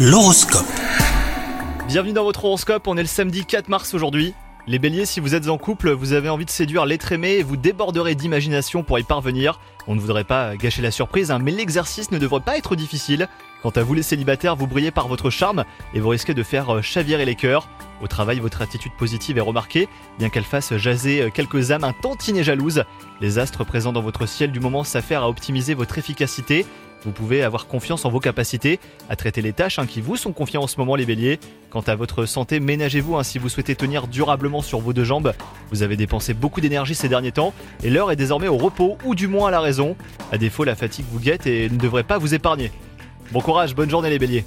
L'horoscope. Bienvenue dans votre horoscope, on est le samedi 4 mars aujourd'hui. Les béliers, si vous êtes en couple, vous avez envie de séduire l'être aimé et vous déborderez d'imagination pour y parvenir. On ne voudrait pas gâcher la surprise, hein, mais l'exercice ne devrait pas être difficile. Quant à vous les célibataires, vous brillez par votre charme et vous risquez de faire euh, chavirer les cœurs. Au travail, votre attitude positive est remarquée, bien qu'elle fasse jaser euh, quelques âmes un tantinet jalouses. Les astres présents dans votre ciel du moment s'affairent à optimiser votre efficacité. Vous pouvez avoir confiance en vos capacités à traiter les tâches hein, qui vous sont confiées en ce moment les béliers. Quant à votre santé, ménagez-vous hein, si vous souhaitez tenir durablement sur vos deux jambes. Vous avez dépensé beaucoup d'énergie ces derniers temps et l'heure est désormais au repos ou du moins à la raison. À défaut, la fatigue vous guette et ne devrait pas vous épargner. Bon courage, bonne journée les béliers.